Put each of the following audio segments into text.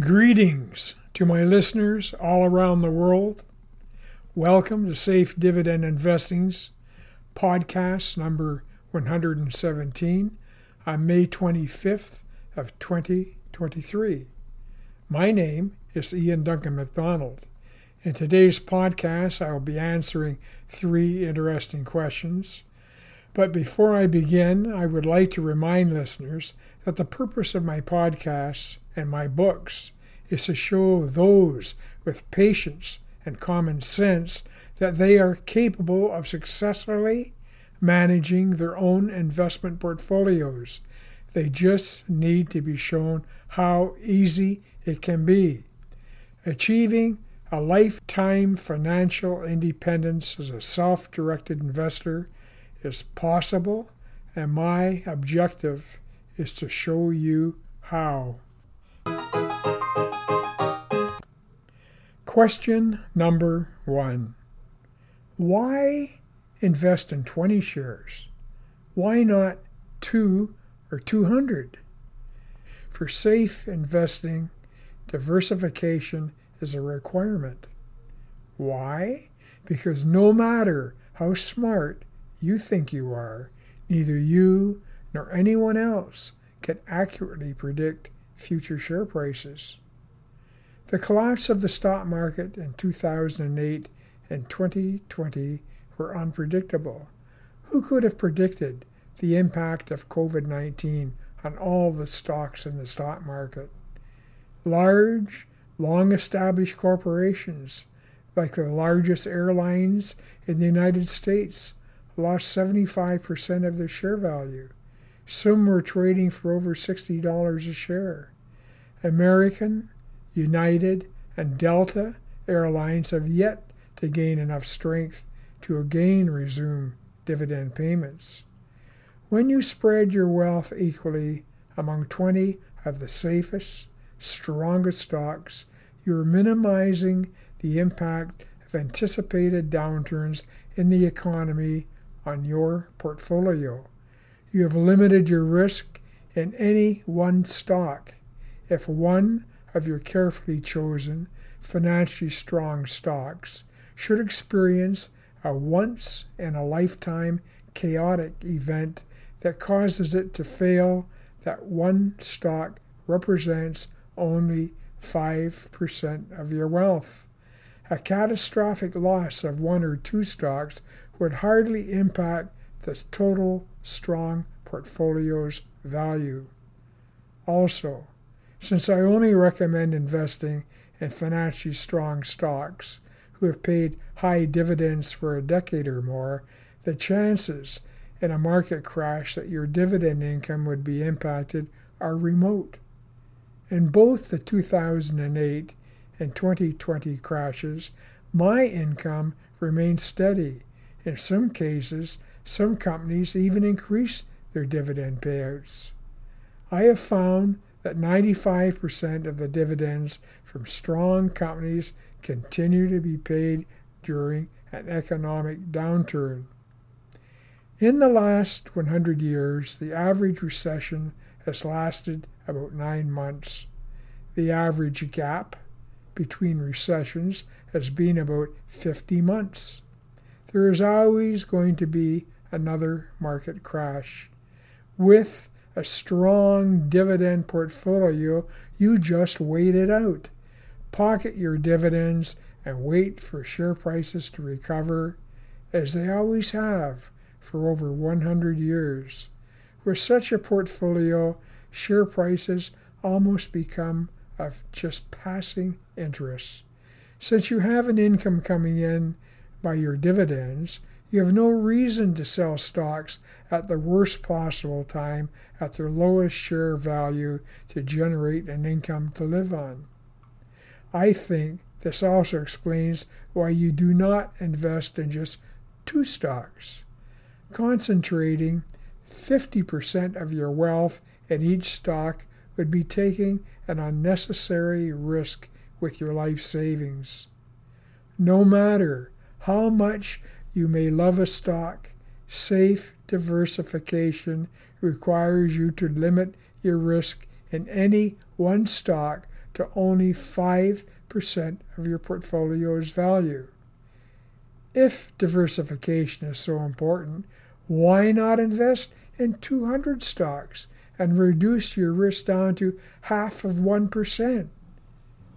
Greetings to my listeners all around the world. Welcome to Safe Dividend Investing's podcast number 117 on May 25th of 2023. My name is Ian Duncan MacDonald. In today's podcast, I will be answering three interesting questions. But before I begin, I would like to remind listeners that the purpose of my podcasts and my books is to show those with patience and common sense that they are capable of successfully managing their own investment portfolios. They just need to be shown how easy it can be. Achieving a lifetime financial independence as a self directed investor is possible, and my objective is to show you how. Question number one Why invest in 20 shares? Why not two or 200? For safe investing, diversification is a requirement. Why? Because no matter how smart you think you are, neither you nor anyone else can accurately predict future share prices. The collapse of the stock market in 2008 and 2020 were unpredictable. Who could have predicted the impact of COVID 19 on all the stocks in the stock market? Large, long established corporations, like the largest airlines in the United States, lost 75% of their share value. Some were trading for over $60 a share. American, United, and Delta Airlines have yet to gain enough strength to again resume dividend payments. When you spread your wealth equally among 20 of the safest, strongest stocks, you are minimizing the impact of anticipated downturns in the economy on your portfolio. You have limited your risk in any one stock. If one of your carefully chosen, financially strong stocks should experience a once in a lifetime chaotic event that causes it to fail, that one stock represents only 5% of your wealth. A catastrophic loss of one or two stocks would hardly impact the total strong portfolio's value. Also, since I only recommend investing in financially strong stocks who have paid high dividends for a decade or more, the chances in a market crash that your dividend income would be impacted are remote. In both the 2008 and 2020 crashes, my income remained steady. In some cases, some companies even increase their dividend payouts. I have found that 95% of the dividends from strong companies continue to be paid during an economic downturn. In the last 100 years, the average recession has lasted about nine months. The average gap between recessions has been about 50 months. There is always going to be another market crash. With a strong dividend portfolio, you just wait it out. Pocket your dividends and wait for share prices to recover, as they always have for over 100 years. With such a portfolio, share prices almost become of just passing interest. Since you have an income coming in by your dividends, you have no reason to sell stocks at the worst possible time at their lowest share value to generate an income to live on. I think this also explains why you do not invest in just two stocks. Concentrating 50% of your wealth in each stock would be taking an unnecessary risk with your life savings. No matter how much you may love a stock, safe diversification requires you to limit your risk in any one stock to only 5% of your portfolio's value. If diversification is so important, why not invest in 200 stocks and reduce your risk down to half of 1%?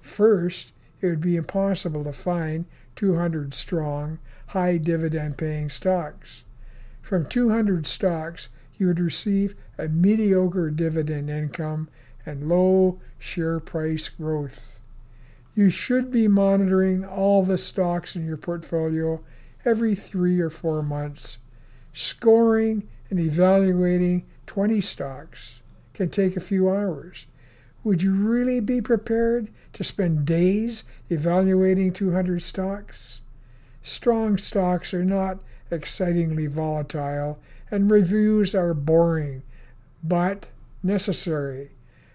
First, it would be impossible to find 200 strong, high dividend paying stocks. From 200 stocks, you would receive a mediocre dividend income and low share price growth. You should be monitoring all the stocks in your portfolio every three or four months. Scoring and evaluating 20 stocks can take a few hours. Would you really be prepared to spend days evaluating 200 stocks? Strong stocks are not excitingly volatile, and reviews are boring, but necessary.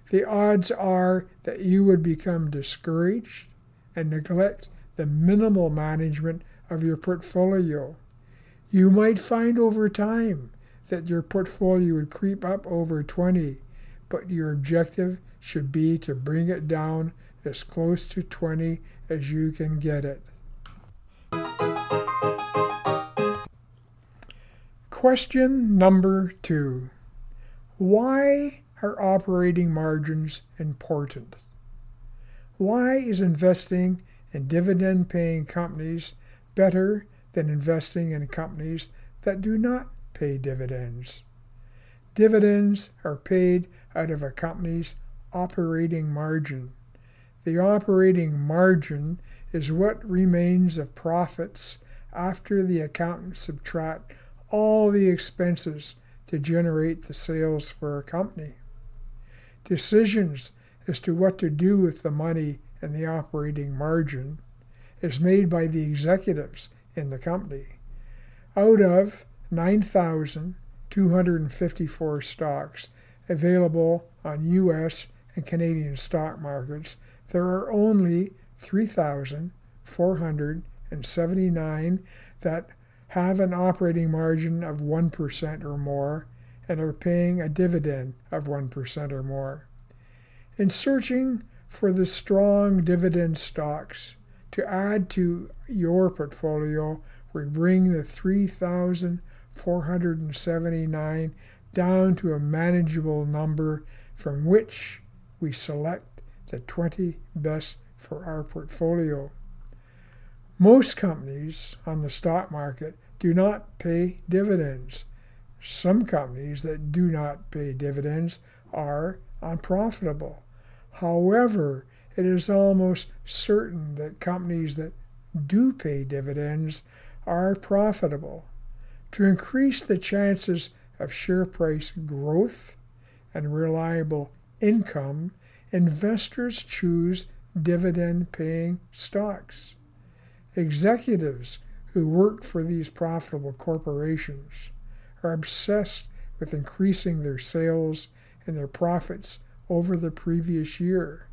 The odds are that you would become discouraged and neglect the minimal management of your portfolio. You might find over time that your portfolio would creep up over 20, but your objective should be to bring it down as close to 20 as you can get it. Question number two Why are operating margins important? Why is investing in dividend paying companies better than investing in companies that do not pay dividends? Dividends are paid out of a company's operating margin. The operating margin is what remains of profits after the accountants subtract all the expenses to generate the sales for a company. Decisions as to what to do with the money and the operating margin is made by the executives in the company. Out of 9,254 stocks available on U.S and Canadian stock markets, there are only 3,479 that have an operating margin of 1% or more and are paying a dividend of 1% or more. In searching for the strong dividend stocks to add to your portfolio, we bring the 3,479 down to a manageable number from which we select the 20 best for our portfolio. Most companies on the stock market do not pay dividends. Some companies that do not pay dividends are unprofitable. However, it is almost certain that companies that do pay dividends are profitable. To increase the chances of share price growth and reliable income, investors choose dividend paying stocks. Executives who work for these profitable corporations are obsessed with increasing their sales and their profits over the previous year.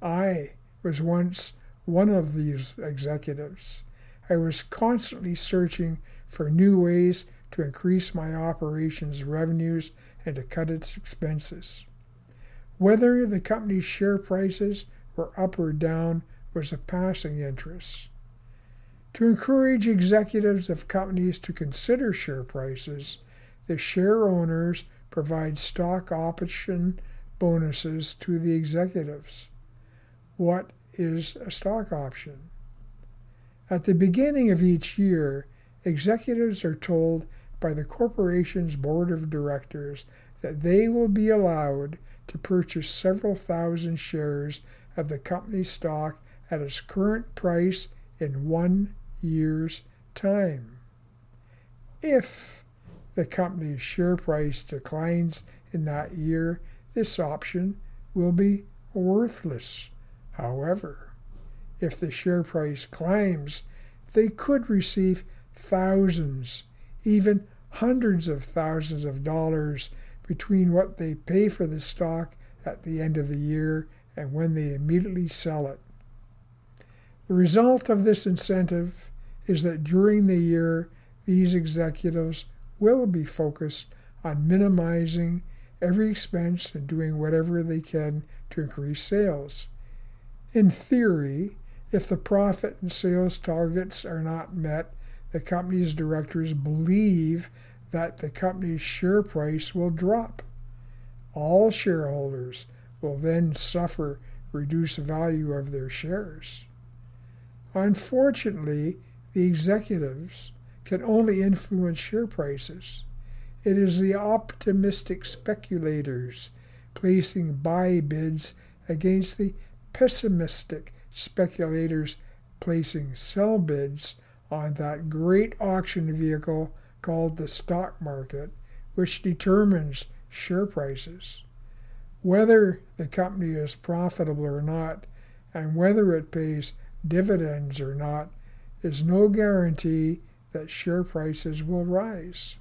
I was once one of these executives. I was constantly searching for new ways to increase my operations revenues and to cut its expenses. Whether the company's share prices were up or down was of passing interest. To encourage executives of companies to consider share prices, the share owners provide stock option bonuses to the executives. What is a stock option? At the beginning of each year, executives are told by the corporation's board of directors that they will be allowed to purchase several thousand shares of the company's stock at its current price in one year's time. If the company's share price declines in that year, this option will be worthless. However, if the share price climbs, they could receive thousands, even hundreds of thousands of dollars between what they pay for the stock at the end of the year and when they immediately sell it. The result of this incentive is that during the year, these executives will be focused on minimizing every expense and doing whatever they can to increase sales. In theory, if the profit and sales targets are not met, the company's directors believe that the company's share price will drop. All shareholders will then suffer reduced value of their shares. Unfortunately, the executives can only influence share prices. It is the optimistic speculators placing buy bids against the pessimistic speculators placing sell bids on that great auction vehicle called the stock market, which determines share prices. Whether the company is profitable or not, and whether it pays dividends or not, is no guarantee that share prices will rise.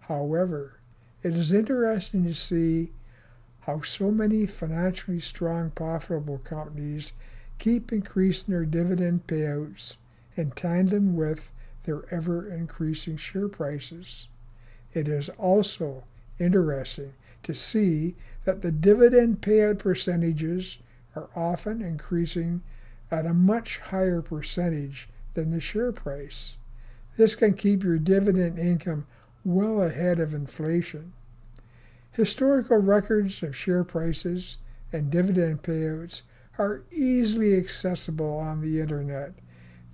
However, it is interesting to see how so many financially strong, profitable companies keep increasing their dividend payouts in tandem with their ever increasing share prices. It is also interesting to see that the dividend payout percentages are often increasing at a much higher percentage than the share price. This can keep your dividend income well ahead of inflation. Historical records of share prices and dividend payouts are easily accessible on the internet.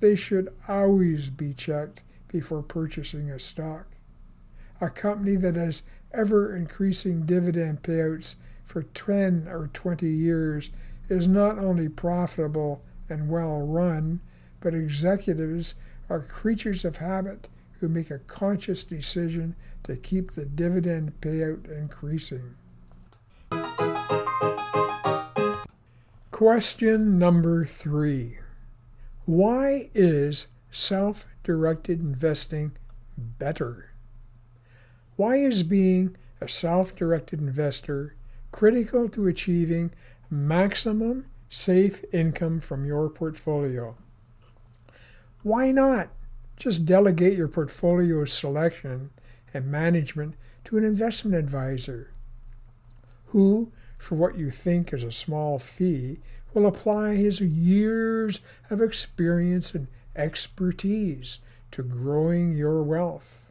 They should always be checked before purchasing a stock. A company that has ever increasing dividend payouts for 10 or 20 years is not only profitable and well run, but executives are creatures of habit who make a conscious decision to keep the dividend payout increasing. Question number three Why is self directed investing better? Why is being a self directed investor critical to achieving maximum safe income from your portfolio? Why not just delegate your portfolio selection and management to an investment advisor who, for what you think is a small fee, will apply his years of experience and expertise to growing your wealth.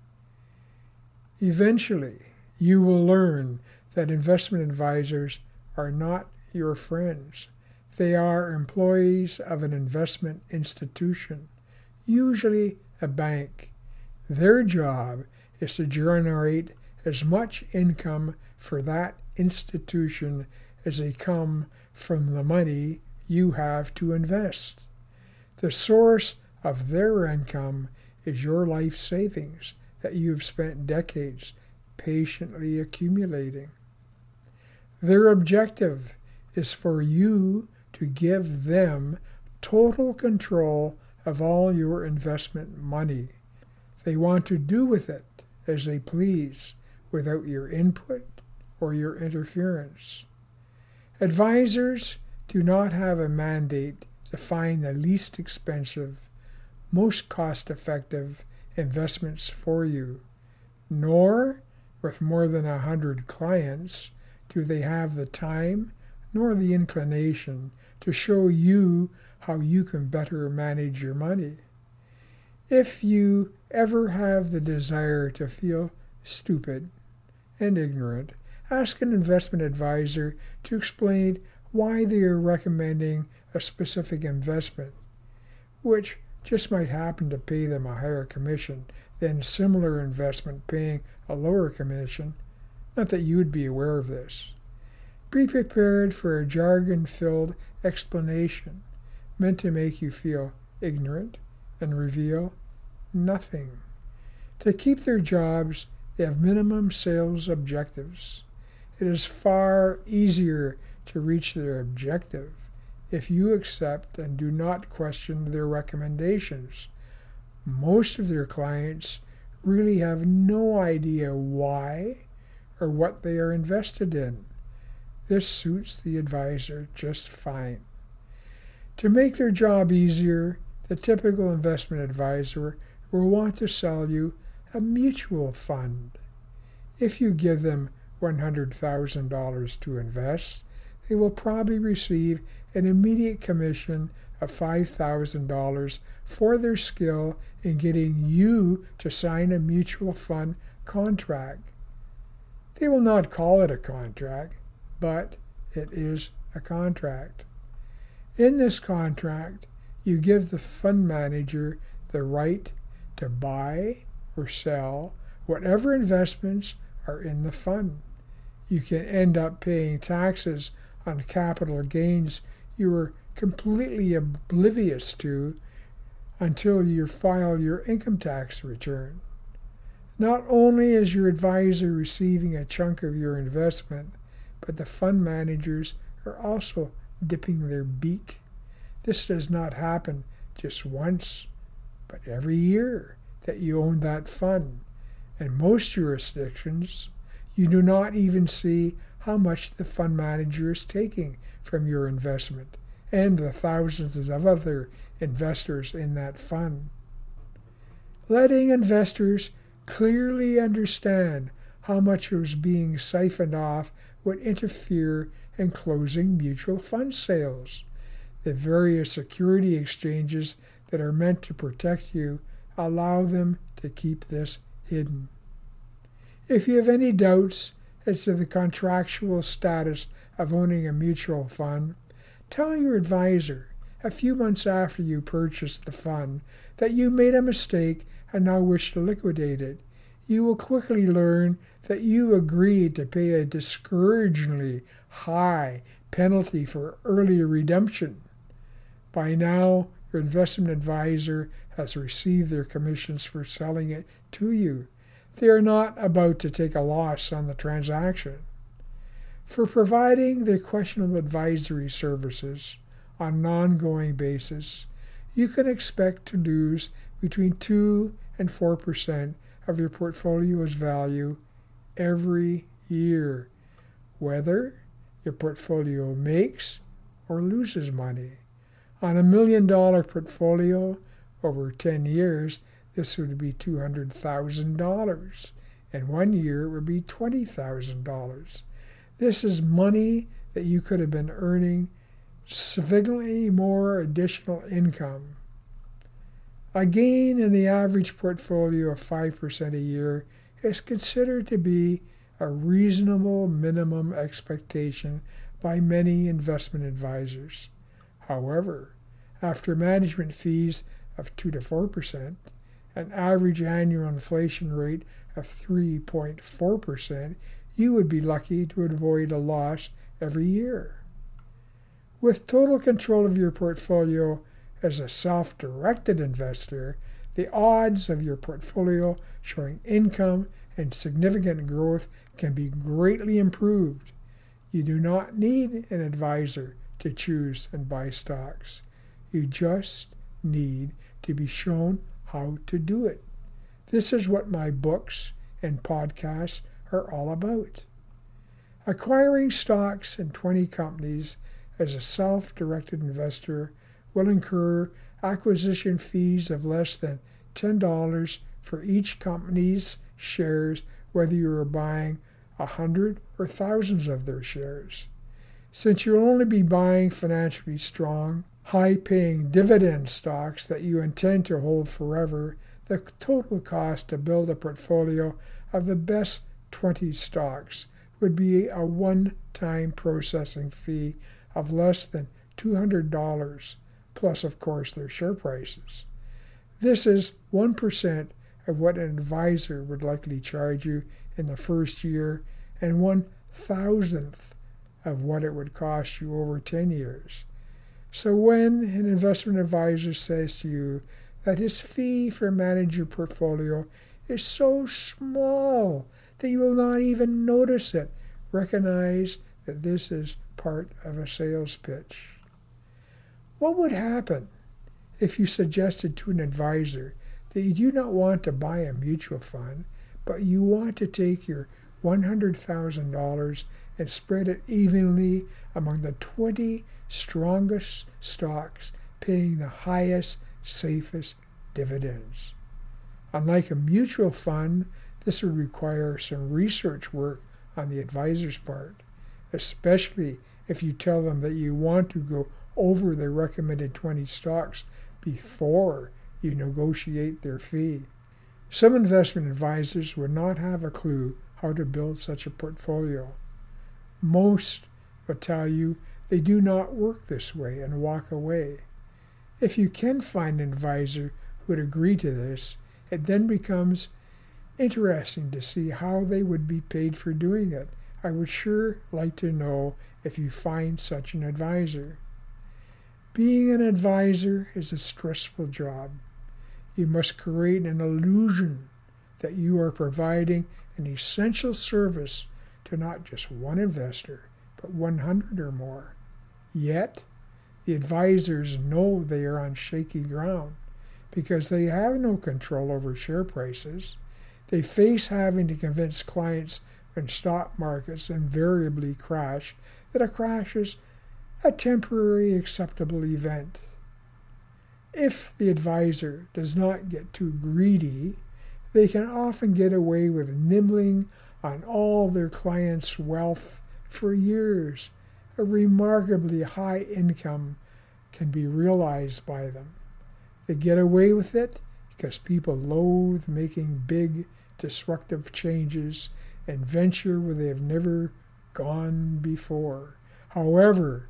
Eventually, you will learn that investment advisors are not your friends. They are employees of an investment institution, usually a bank. Their job is to generate as much income for that institution as they come from the money you have to invest. The source of their income is your life savings that you have spent decades patiently accumulating. Their objective is for you to give them total control of all your investment money. They want to do with it as they please without your input or your interference. Advisors do not have a mandate to find the least expensive, most cost effective investments for you, nor, with more than a hundred clients, do they have the time nor the inclination to show you how you can better manage your money. If you ever have the desire to feel stupid and ignorant, ask an investment advisor to explain why they are recommending a specific investment, which just might happen to pay them a higher commission than similar investment paying a lower commission. Not that you would be aware of this. Be prepared for a jargon filled explanation meant to make you feel ignorant and reveal nothing. To keep their jobs, they have minimum sales objectives. It is far easier to reach their objective if you accept and do not question their recommendations. Most of their clients really have no idea why or what they are invested in. This suits the advisor just fine. To make their job easier, the typical investment advisor will want to sell you a mutual fund. If you give them $100,000 to invest, they will probably receive an immediate commission of $5,000 for their skill in getting you to sign a mutual fund contract. They will not call it a contract, but it is a contract. In this contract, you give the fund manager the right to buy or sell whatever investments are in the fund. You can end up paying taxes on capital gains you were completely oblivious to until you file your income tax return. Not only is your advisor receiving a chunk of your investment, but the fund managers are also dipping their beak. This does not happen just once, but every year that you own that fund. In most jurisdictions, you do not even see how much the fund manager is taking from your investment and the thousands of other investors in that fund. Letting investors clearly understand how much was being siphoned off would interfere in closing mutual fund sales. The various security exchanges that are meant to protect you allow them to keep this hidden. If you have any doubts as to the contractual status of owning a mutual fund, tell your advisor a few months after you purchased the fund that you made a mistake and now wish to liquidate it. You will quickly learn that you agreed to pay a discouragingly high penalty for early redemption. By now, your investment advisor has received their commissions for selling it to you. They are not about to take a loss on the transaction. For providing their questionable advisory services on an ongoing basis, you can expect to lose between 2 and 4% of your portfolio's value every year, whether your portfolio makes or loses money. On a million dollar portfolio over 10 years, this would be $200,000. and one year, it would be $20,000. This is money that you could have been earning significantly more additional income. A gain in the average portfolio of 5% a year is considered to be a reasonable minimum expectation by many investment advisors. However, after management fees of 2 to 4%, an average annual inflation rate of 3.4%, you would be lucky to avoid a loss every year. With total control of your portfolio as a self directed investor, the odds of your portfolio showing income and significant growth can be greatly improved. You do not need an advisor to choose and buy stocks. You just need to be shown how to do it. This is what my books and podcasts are all about. Acquiring stocks in 20 companies as a self directed investor will incur acquisition fees of less than $10 for each company's shares, whether you are buying a hundred or thousands of their shares. Since you'll only be buying financially strong, high paying dividend stocks that you intend to hold forever, the total cost to build a portfolio of the best 20 stocks would be a one time processing fee of less than $200, plus, of course, their share prices. This is 1% of what an advisor would likely charge you in the first year and one thousandth of what it would cost you over 10 years. So when an investment advisor says to you that his fee for managing your portfolio is so small that you will not even notice it, recognize that this is part of a sales pitch. What would happen if you suggested to an advisor that you do not want to buy a mutual fund, but you want to take your $100,000 and spread it evenly among the 20 strongest stocks paying the highest, safest dividends. Unlike a mutual fund, this would require some research work on the advisor's part, especially if you tell them that you want to go over the recommended 20 stocks before you negotiate their fee. Some investment advisors would not have a clue how to build such a portfolio. Most will tell you they do not work this way and walk away. If you can find an advisor who would agree to this, it then becomes interesting to see how they would be paid for doing it. I would sure like to know if you find such an advisor. Being an advisor is a stressful job. You must create an illusion that you are providing an essential service to not just one investor, but 100 or more. Yet, the advisors know they are on shaky ground because they have no control over share prices. They face having to convince clients when stock markets invariably crash that a crash is a temporary acceptable event. If the advisor does not get too greedy, they can often get away with nibbling on all their clients' wealth for years. A remarkably high income can be realized by them. They get away with it because people loathe making big, disruptive changes and venture where they have never gone before. However,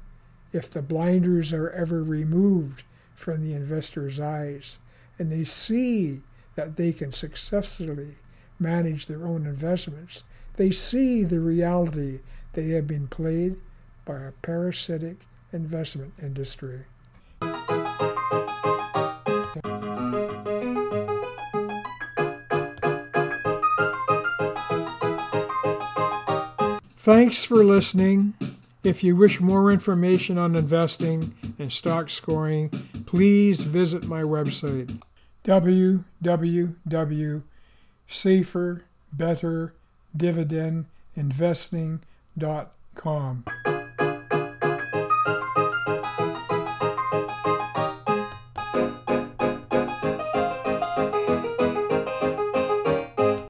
if the blinders are ever removed from the investor's eyes and they see that they can successfully manage their own investments, they see the reality they have been played by a parasitic investment industry. Thanks for listening. If you wish more information on investing and stock scoring, please visit my website www.saferbetterdividendinvesting.com.